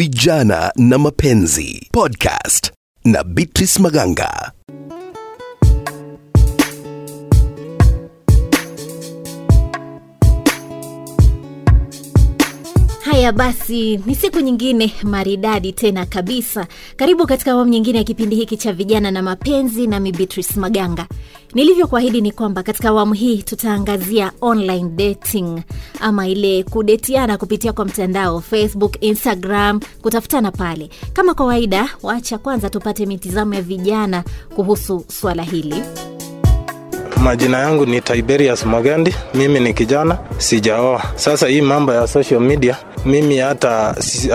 Vijana na Mapenzi podcast na Beatrice Maganga. Haya basi, ni siku nyingine maridadi tena kabisa. Karibu katika awamu nyingine ya kipindi hiki cha vijana na mapenzi, nami Beatrice Maganga. Nilivyokuahidi ni kwamba katika awamu hii tutaangazia online dating ama ile kudetiana kupitia kwa mtandao Facebook, Instagram, kutafutana pale. Kama kawaida, wacha kwanza tupate mitizamo ya vijana kuhusu swala hili. Majina yangu ni Tiberius mogendi mimi ni kijana, sijaoa. Sasa hii mambo ya social media mimi hata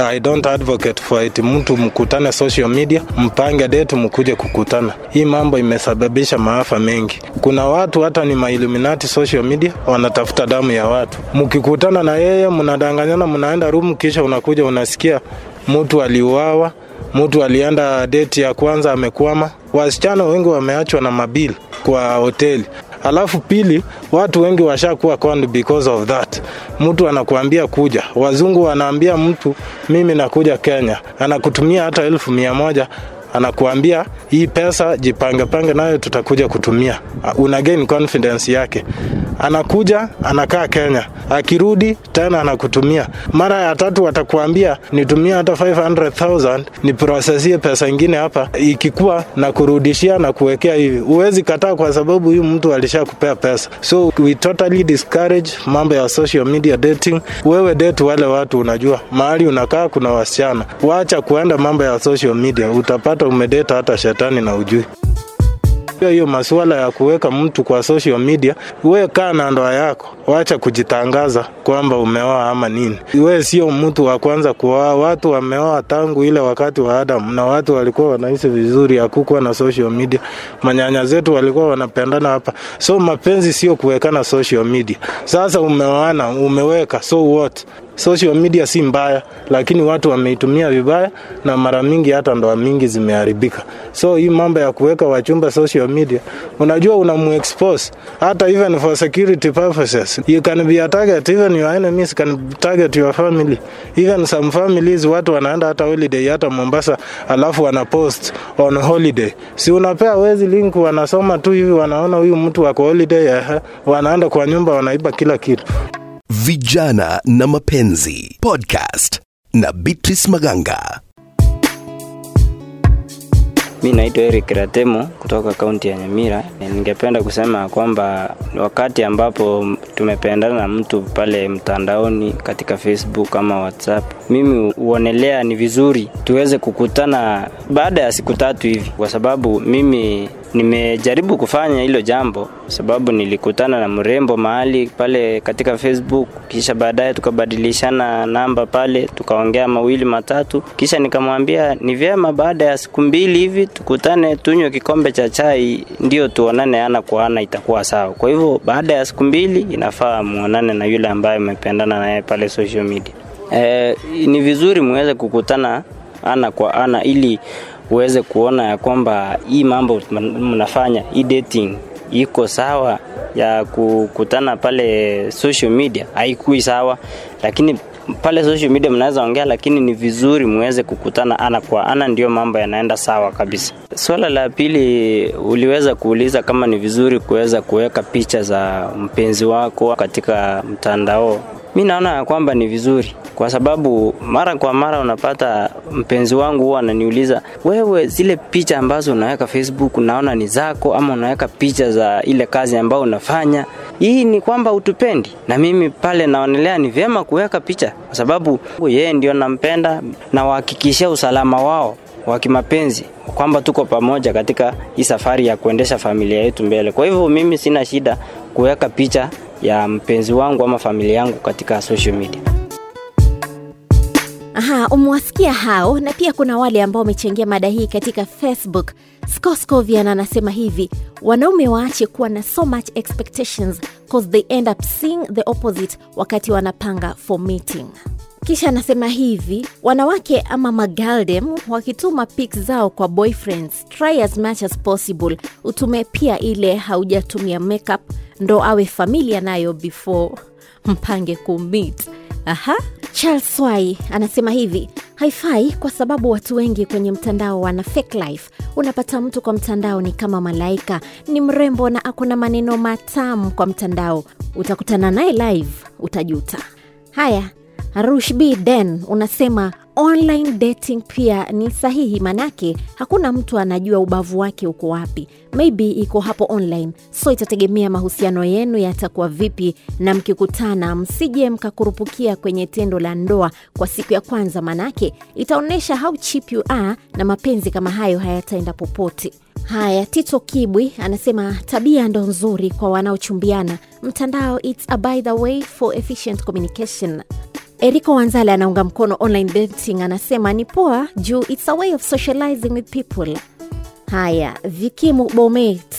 I don't advocate for it. Mtu mkutane social media, mpange date, mkuje kukutana. Hii mambo imesababisha maafa mengi. Kuna watu hata ni mailuminati social media, wanatafuta damu ya watu. Mkikutana na yeye, mnadanganyana, mnaenda room, kisha unakuja unasikia mtu aliuawa, mtu alienda date ya kwanza amekwama. Wasichana wengi wameachwa na mabili kwa hoteli. Alafu pili, watu wengi washakuwa conned because of that. Mtu anakuambia kuja, wazungu wanaambia mtu mimi nakuja Kenya, anakutumia hata elfu mia moja anakuambia hii pesa jipange pange nayo tutakuja kutumia. Una gain confidence yake, anakuja anakaa Kenya, akirudi tena anakutumia. Mara ya tatu atakuambia nitumia hata 500,000 niprosesie pesa ingine hapa, ikikuwa na kurudishia na kuwekea hivi. Huwezi kataa kwa sababu huyu mtu alishakupea pesa. So we totally discourage mambo ya social media dating. Wewe date wale watu unajua mahali unakaa kuna wasichana, wacha kuenda mambo ya social media, utapata umedeta hata shetani na ujui hiyo masuala ya kuweka mtu kwa social media, we kaa na ndoa yako, wacha kujitangaza kwamba umeoa ama nini. We sio mtu wa kwanza kuoa, watu wameoa tangu ile wakati wa Adamu, na watu walikuwa wanaishi vizuri, hakukuwa na social media. Manyanya zetu walikuwa wanapendana hapa, so mapenzi sio kuwekana social media. Sasa umeoana, umeweka, so what? Social media si mbaya, lakini watu wameitumia vibaya, na mara mingi hata ndoa mingi zimeharibika. So hii mambo ya kuweka wachumba social media, unajua unamuexpose hata even for security purposes. You can be a target, even your enemies can target your family. Even some families watu wanaenda hata holiday hata Mombasa, alafu wanapost on holiday. Si unapea wezi link, wanasoma tu hivi, wanaona huyu mtu wako holiday, wanaenda kwa nyumba wanaiba kila kitu. Vijana na Mapenzi podcast na Beatrice Maganga. Mi naitwa Eric Ratemo kutoka kaunti ya Nyamira. Ningependa kusema kwamba wakati ambapo tumependana na mtu pale mtandaoni katika Facebook ama WhatsApp, mimi huonelea ni vizuri tuweze kukutana baada ya siku tatu hivi, kwa sababu mimi nimejaribu kufanya hilo jambo sababu nilikutana na mrembo mahali pale katika Facebook, kisha baadaye tukabadilishana namba pale, tukaongea mawili matatu, kisha nikamwambia ni vyema baada ya siku mbili hivi tukutane, tunywe kikombe cha chai, ndio tuonane ana kwa ana, itakuwa sawa. Kwa hivyo baada ya siku mbili inafaa muonane na yule ambaye umependana naye pale social media. E, ni vizuri muweze kukutana ana kwa ana ili uweze kuona ya kwamba hii mambo mnafanya hii dating iko sawa ya kukutana pale social media? Haikui sawa. Lakini pale social media mnaweza ongea lakini ni vizuri muweze kukutana ana kwa ana ndio mambo yanaenda sawa kabisa. Swala la pili uliweza kuuliza kama ni vizuri kuweza kuweka picha za mpenzi wako katika mtandao mi naona ya kwamba ni vizuri kwa sababu mara kwa mara unapata mpenzi wangu huwa ananiuliza wewe zile picha ambazo unaweka facebook unaona ni zako ama unaweka picha za ile kazi ambayo unafanya? Hii ni kwamba utupendi na mimi pale naonelea ni vyema kuweka picha kwa sababu yeye ndio nampenda na usalama wao wa kimapenzi kwamba tuko pamoja katika hii safari ya kuendesha familia yetu mbele. Kwa hivyo mimi sina shida kuweka picha ya mpenzi wangu ama familia yangu katika social media Aha, umewasikia hao, na pia kuna wale ambao wamechangia mada hii katika Facebook. Scoscovian anasema hivi, wanaume waache kuwa na so much expectations cause they end up seeing the opposite wakati wanapanga for meeting. Kisha anasema hivi, wanawake ama magaldem wakituma pics zao kwa boyfriends, try as much as possible utume pia ile haujatumia makeup ndo awe familia nayo before mpange kumit. Aha. Charles Swai anasema hivi, haifai kwa sababu watu wengi kwenye mtandao wana fake life unapata mtu kwa mtandao ni kama malaika ni mrembo na akona maneno matamu kwa mtandao utakutana naye live utajuta haya rushb den unasema online dating pia ni sahihi manake hakuna mtu anajua ubavu wake uko wapi. Maybe iko hapo online. So itategemea mahusiano yenu yatakuwa vipi na mkikutana msije mkakurupukia kwenye tendo la ndoa kwa siku ya kwanza manake itaonyesha how cheap you are na mapenzi kama hayo hayataenda popote. Haya tito kibwi anasema tabia ndo nzuri kwa wanaochumbiana. Mtandao its a by the way for efficient communication eriko wanzale anaunga mkono online dating anasema ni poa juu its a way of socializing with people. Haya vikimu bomet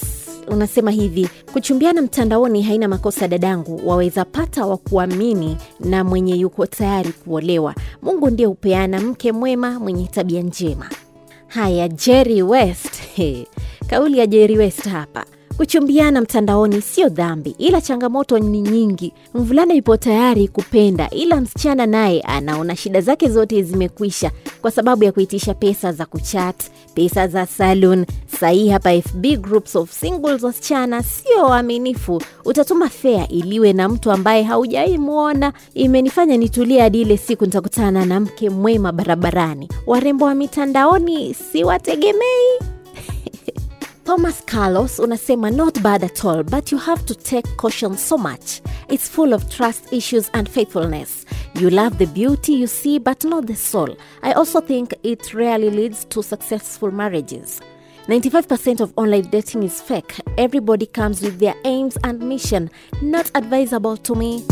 unasema hivi kuchumbiana mtandaoni haina makosa dadangu waweza pata wa kuamini na mwenye yuko tayari kuolewa. Mungu ndiye hupeana mke mwema mwenye tabia njema. Haya jerry west kauli ya jerry west hapa kuchumbiana mtandaoni sio dhambi ila changamoto ni nyingi. Mvulana ipo tayari kupenda ila msichana naye anaona shida zake zote zimekwisha kwa sababu ya kuitisha pesa za kuchat pesa za salon. Sahii hapa fb groups of singles wasichana sio waaminifu. Utatuma fea iliwe na mtu ambaye haujaimwona imenifanya nitulie hadi ile siku nitakutana na mke mwema barabarani. Warembo wa mitandaoni siwategemei Thomas Carlos unasema not bad at all but you have to take caution so much. It's full of trust issues and faithfulness. You love the beauty you see but not the soul. I also think it rarely leads to successful marriages. 95% of online dating is fake. Everybody comes with their aims and mission. Not advisable to me.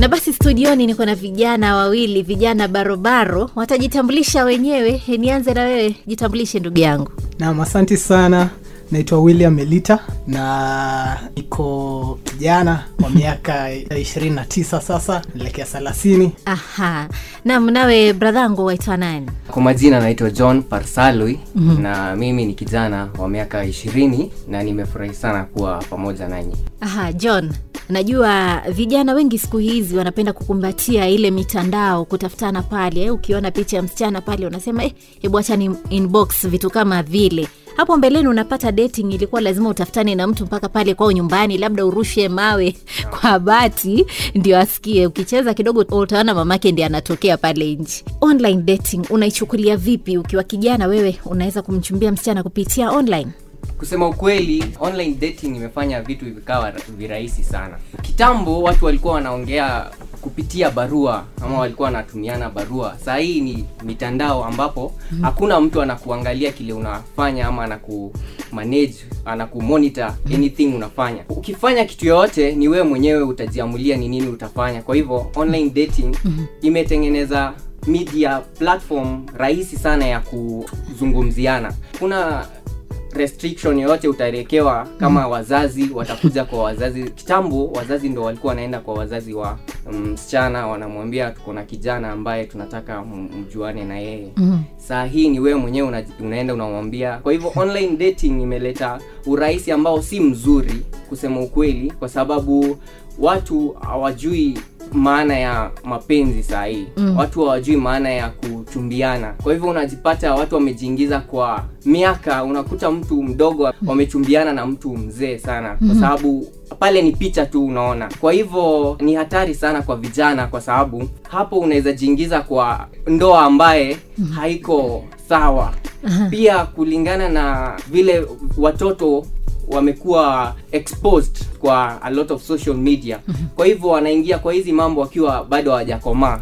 Na basi studioni niko na vijana wawili vijana barobaro. Watajitambulisha wenyewe. Nianze na wewe. Jitambulishe ndugu yangu. Naam, asante sana. Naitwa William Melita na niko kijana wa miaka 29 sasa, naelekea 30. aha nam nawe bradhangu waitwa nani kwa majina naitwa john Parsalwi. mm-hmm. na mimi ni kijana wa miaka ishirini na nimefurahi sana kuwa pamoja nanyi aha john najua vijana wengi siku hizi wanapenda kukumbatia ile mitandao kutafutana pale eh, ukiona picha ya msichana pale unasema eh, hebu acha ni inbox vitu kama vile hapo mbeleni unapata dating ilikuwa lazima utafutane na mtu mpaka pale kwao nyumbani labda urushe mawe kwa bati ndio asikie. Ukicheza kidogo utaona mamake ndi anatokea pale nje. Online dating unaichukulia vipi? Ukiwa kijana wewe unaweza kumchumbia msichana kupitia online? Kusema ukweli online dating imefanya vitu vikawa virahisi sana. Kitambo watu walikuwa wanaongea kupitia barua ama walikuwa wanatumiana barua. Saa hii ni mitandao ambapo hakuna mtu anakuangalia kile unafanya ama anaku manage anakumonitor anything unafanya. Ukifanya kitu yoyote ni wewe mwenyewe utajiamulia ni nini utafanya. Kwa hivyo online dating imetengeneza media platform rahisi sana ya kuzungumziana. Kuna restriction yoyote utaelekewa kama wazazi watakuja kwa wazazi. Kitambo wazazi ndo walikuwa wanaenda kwa wazazi wa msichana um, wanamwambia tuko na kijana ambaye tunataka mjuane na yeye. Mm. saa hii ni wewe mwenyewe una, unaenda unamwambia. Kwa hivyo online dating imeleta urahisi ambao si mzuri kusema ukweli kwa sababu watu hawajui maana ya mapenzi saa hii. Mm. watu hawajui maana ya kuchumbiana. Kwa hivyo unajipata watu wamejiingiza kwa miaka unakuta mtu mdogo wamechumbiana na mtu mzee sana. Kwa sababu pale ni picha tu unaona. Kwa hivyo ni hatari sana kwa vijana kwa sababu hapo unaweza jiingiza kwa ndoa ambaye haiko sawa. Pia kulingana na vile watoto wamekuwa exposed kwa a lot of social media. Kwa hivyo wanaingia kwa hizi mambo wakiwa bado hawajakomaa.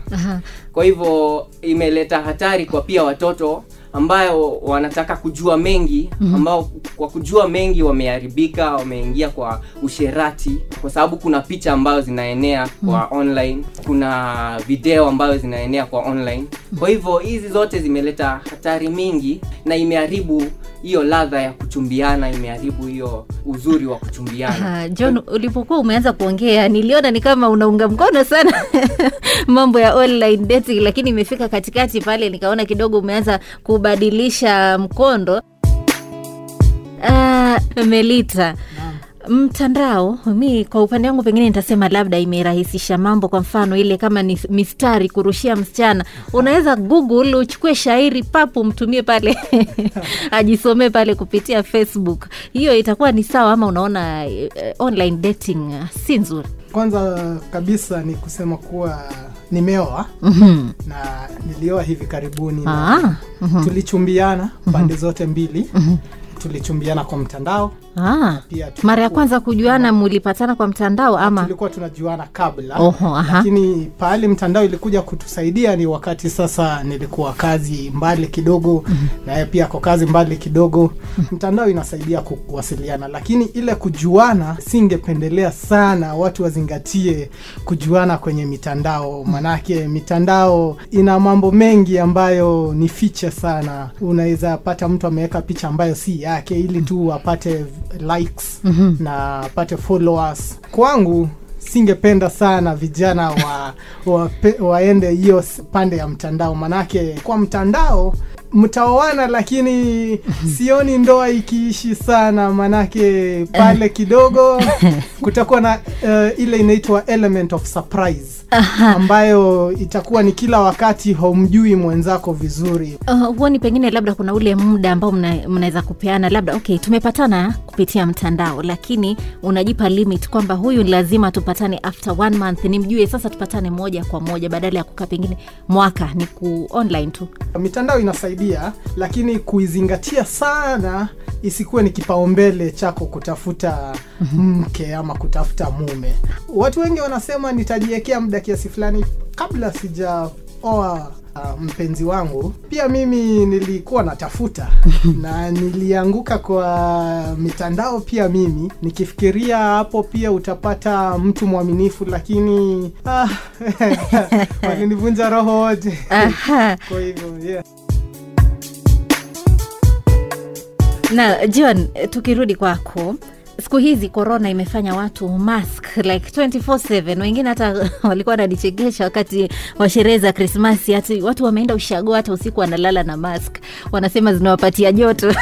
Kwa hivyo imeleta hatari kwa pia watoto ambayo wanataka kujua mengi ambao kwa kujua mengi wameharibika wameingia kwa usherati kwa sababu kuna picha ambayo zinaenea kwa online kuna video ambayo zinaenea kwa online. Kwa hivyo hizi zote zimeleta hatari mingi na imeharibu hiyo ladha ya kuchumbiana imeharibu hiyo uzuri wa kuchumbiana. Uh, john ulipokuwa umeanza kuongea niliona ni kama unaunga mkono sana mambo ya online dating lakini imefika katikati pale nikaona kidogo umeanza kubadilisha mkondo. Uh, melita mtandao mi kwa upande wangu pengine nitasema labda imerahisisha mambo kwa mfano ile kama ni mistari kurushia msichana. Unaweza google uchukue shairi papu mtumie pale. Ajisomee pale kupitia facebook. Hiyo itakuwa ni sawa ama unaona Uh, online dating si nzuri? Kwanza kabisa ni kusema kuwa nimeoa Mhm. na nilioa hivi karibuni na Ah, mhm. tulichumbiana pande zote mbili tulichumbiana kwa mtandao. Ah, pia mara ya kwanza kujuana mulipatana kwa mtandao ama? Tulikuwa tunajuana kabla. Oho, aha. lakini pahali mtandao ilikuja kutusaidia ni wakati sasa nilikuwa kazi mbali kidogo naye pia kwa kazi mbali kidogo. Mtandao inasaidia kuwasiliana lakini ile kujuana singependelea sana watu wazingatie kujuana kwenye mitandao. Manake mitandao ina mambo mengi ambayo ni fiche sana. Unaweza pata mtu ameweka picha ambayo si yake ili tu apate likes na apate followers. Kwangu singependa sana vijana wa, wa, waende hiyo pande ya mtandao. Manake kwa mtandao mtaoana lakini sioni ndoa ikiishi sana. Manake pale kidogo kutakuwa na uh, ile inaitwa element of surprise ambayo itakuwa ni kila wakati haumjui mwenzako vizuri. Uh, huoni pengine labda kuna ule muda ambao mnaweza kupeana labda okay tumepatana kupitia mtandao lakini unajipa limit kwamba huyu ni lazima tupatane after one month nimjue sasa tupatane moja kwa moja badala ya kukaa pengine mwaka ni ku online tu. Mitandao inasaidia lakini kuizingatia sana isikuwe ni kipaumbele chako kutafuta mke ama kutafuta mume. Watu wengi wanasema nitajiwekea muda kiasi fulani kabla sijaoa uh, mpenzi wangu. Pia mimi nilikuwa natafuta na nilianguka kwa mitandao pia mimi. Nikifikiria hapo pia utapata mtu mwaminifu lakini ah, walinivunja roho wote. Kwa hivyo yeah. Na john tukirudi kwako siku hizi korona imefanya watu mask like 24/7 wengine hata walikuwa wananichekesha wakati wa sherehe za krismasi hati watu wameenda ushago hata usiku wanalala na mask. Wanasema zinawapatia joto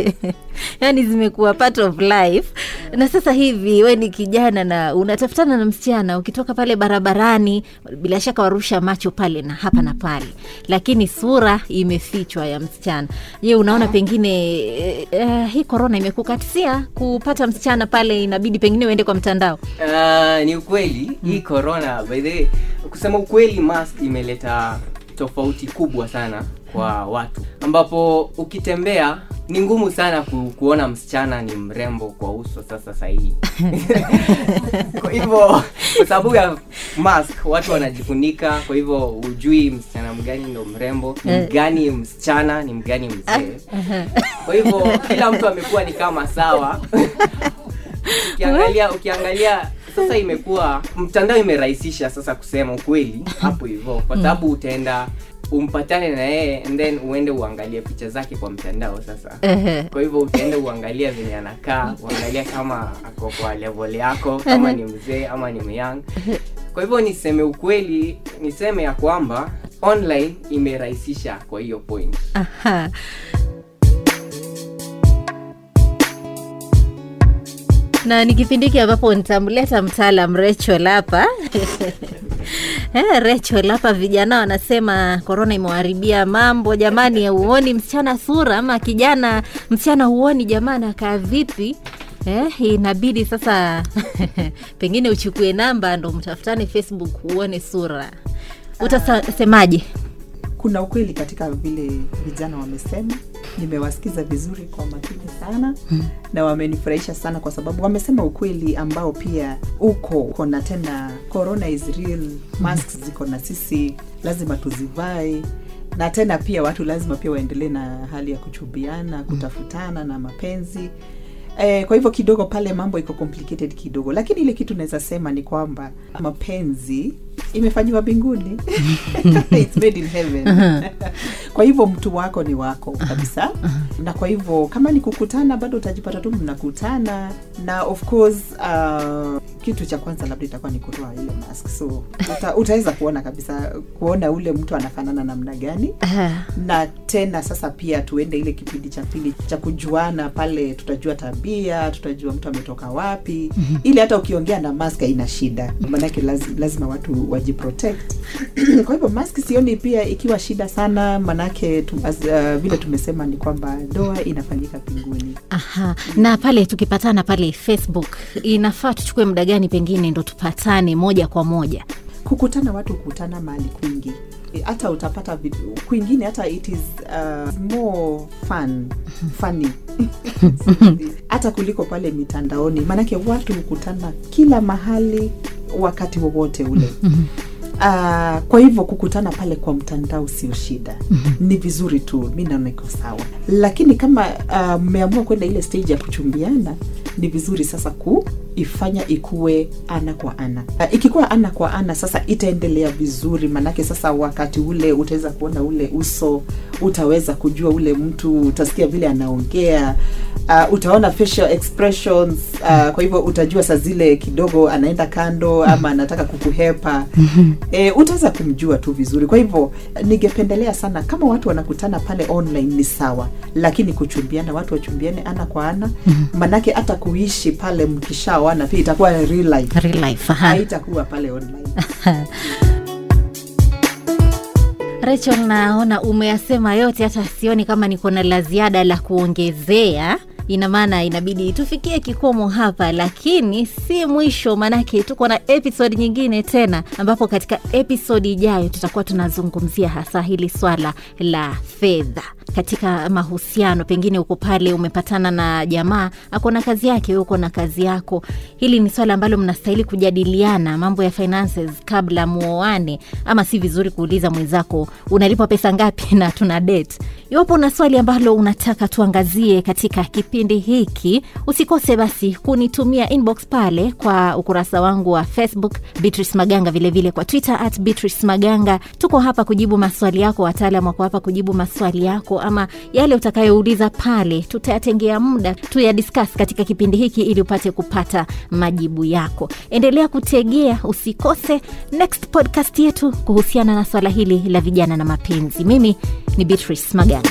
yaani zimekuwa part of life. Na sasa hivi we ni kijana na unatafutana na msichana ukitoka pale barabarani bila shaka warusha macho pale na hapa na pale. Lakini sura imefichwa ya msichana. Je unaona pengine uh, hii korona imekukatisia kupata msichana pale inabidi pengine uende kwa mtandao? Uh, ni ukweli hii korona by the kusema ukweli mask imeleta tofauti kubwa sana kwa watu. Ambapo ukitembea ni ngumu sana ku, kuona msichana ni mrembo kwa uso sasa sahihi. Kwa hivyo kwa sababu ya mask watu wanajifunika kwa hivyo hujui msichana mgani ndo mrembo ni Eh. mgani msichana ni mgani mzee. Kwa hivyo kila mtu amekuwa ni kama sawa. Ukiangalia ukiangalia sasa imekuwa mtandao imerahisisha sasa kusema ukweli hapo hivyo kwa sababu utaenda umpatane na yeye and then uende uangalie picha zake kwa mtandao sasa. Kwa hivyo utaenda uangalia venye anakaa uangalia kama ako kwa level yako kama ni mzee ama ni myang kwa hivyo niseme ukweli niseme ya kwamba online imerahisisha kwa hiyo point. Aha. na ni kipindi hiki ambapo nitamleta mtaalam Rachel hapa Eh, Rachel hapa vijana wanasema korona imewaharibia mambo. Jamani huoni msichana sura ama kijana? Msichana huoni jamani akaa vipi? Eh, inabidi sasa pengine uchukue namba ndo mtafutane facebook uone sura. Utasemaje kuna ukweli katika vile vijana wamesema. Nimewasikiza vizuri kwa makini sana hmm. na wamenifurahisha sana kwa sababu wamesema ukweli ambao pia uko kona tena corona is real masks ziko na sisi lazima tuzivae. Na tena pia watu lazima pia waendelee na hali ya kuchubiana kutafutana na mapenzi. Eh, kwa hivyo kidogo pale mambo iko complicated kidogo. Lakini ile kitu naweza sema ni kwamba mapenzi imefanyiwa mbinguni. It's made in heaven. Kwa hivyo mtu wako ni wako kabisa. Na kwa hivyo kama ni kukutana bado utajipata tu mnakutana. Na of course uh, kitu cha kwanza labda itakuwa ni kutoa ile mask. So uta, utaweza kuona kabisa kuona ule mtu anafanana namna gani. Na tena sasa pia tuende ile kipindi cha pili cha kujuana pale tutajua tabia tutajua mtu ametoka wapi. Mm-hmm. ili hata ukiongea na mask haina shida. Maanake lazima, lazima watu wajiprotect. Kwa hivyo mask sioni pia ikiwa shida sana manake tu, as, uh, vile tumesema ni kwamba ndoa inafanyika mbinguni aha. na pale tukipatana pale facebook inafaa tuchukue muda gani pengine ndo tupatane moja kwa moja? Kukutana watu kukutana mahali kwingi. Hata utapata vitu kwingine hata it is uh, more fun funny. Hata kuliko pale mitandaoni. Maanake watu hukutana kila mahali wakati wowote ule. Uh, kwa hivyo kukutana pale kwa mtandao sio shida. Mm-hmm. ni vizuri tu mi naona iko sawa. Lakini kama mmeamua uh, kwenda ile stage ya kuchumbiana ni vizuri sasa kuifanya ikuwe ana kwa ana. Uh, ikikuwa ana kwa ana sasa itaendelea vizuri manake sasa wakati ule utaweza kuona ule uso utaweza kujua ule mtu utasikia vile anaongea uh, utaona facial expressions uh, kwa hivyo utajua saa zile kidogo anaenda kando ama anataka kukuhepa. E, utaweza kumjua tu vizuri. Kwa hivyo ningependelea sana kama watu wanakutana pale online ni sawa lakini kuchumbiana watu wachumbiane ana kwa ana manake hata kuishi pale mkishaoana pia itakuwa real life. Real life, haitakuwa pale online. Rachel, naona umeyasema yote, hata sioni kama niko na la ziada la kuongezea. Ina maana inabidi tufikie kikomo hapa, lakini si mwisho, maanake tuko na episode nyingine tena, ambapo katika episode ijayo tutakuwa tunazungumzia hasa hili swala la fedha katika mahusiano. Pengine uko pale umepatana na jamaa ako na kazi yake, uko na kazi yako. Hili ni swala ambalo mnastahili kujadiliana, mambo ya finances kabla muoane, ama si vizuri kuuliza mwenzako unalipwa pesa ngapi na tuna date. Iwapo una swali ambalo unataka tuangazie katika kipindi hiki, usikose basi kunitumia inbox pale kwa ukurasa wangu wa Facebook Beatrice Maganga, vilevile vile kwa Twitter at Beatrice Maganga. Tuko hapa kujibu maswali yako, wataalam wako hapa kujibu maswali yako, ama yale utakayouliza pale, tutayatengea muda tuyadiscuss katika kipindi hiki ili upate kupata majibu yako. Endelea kutegea, usikose next podcast yetu kuhusiana na swala hili la vijana na mapenzi. Mimi ni Beatrice Maganga.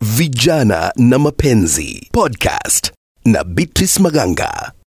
Vijana na Mapenzi podcast na Beatrice Maganga.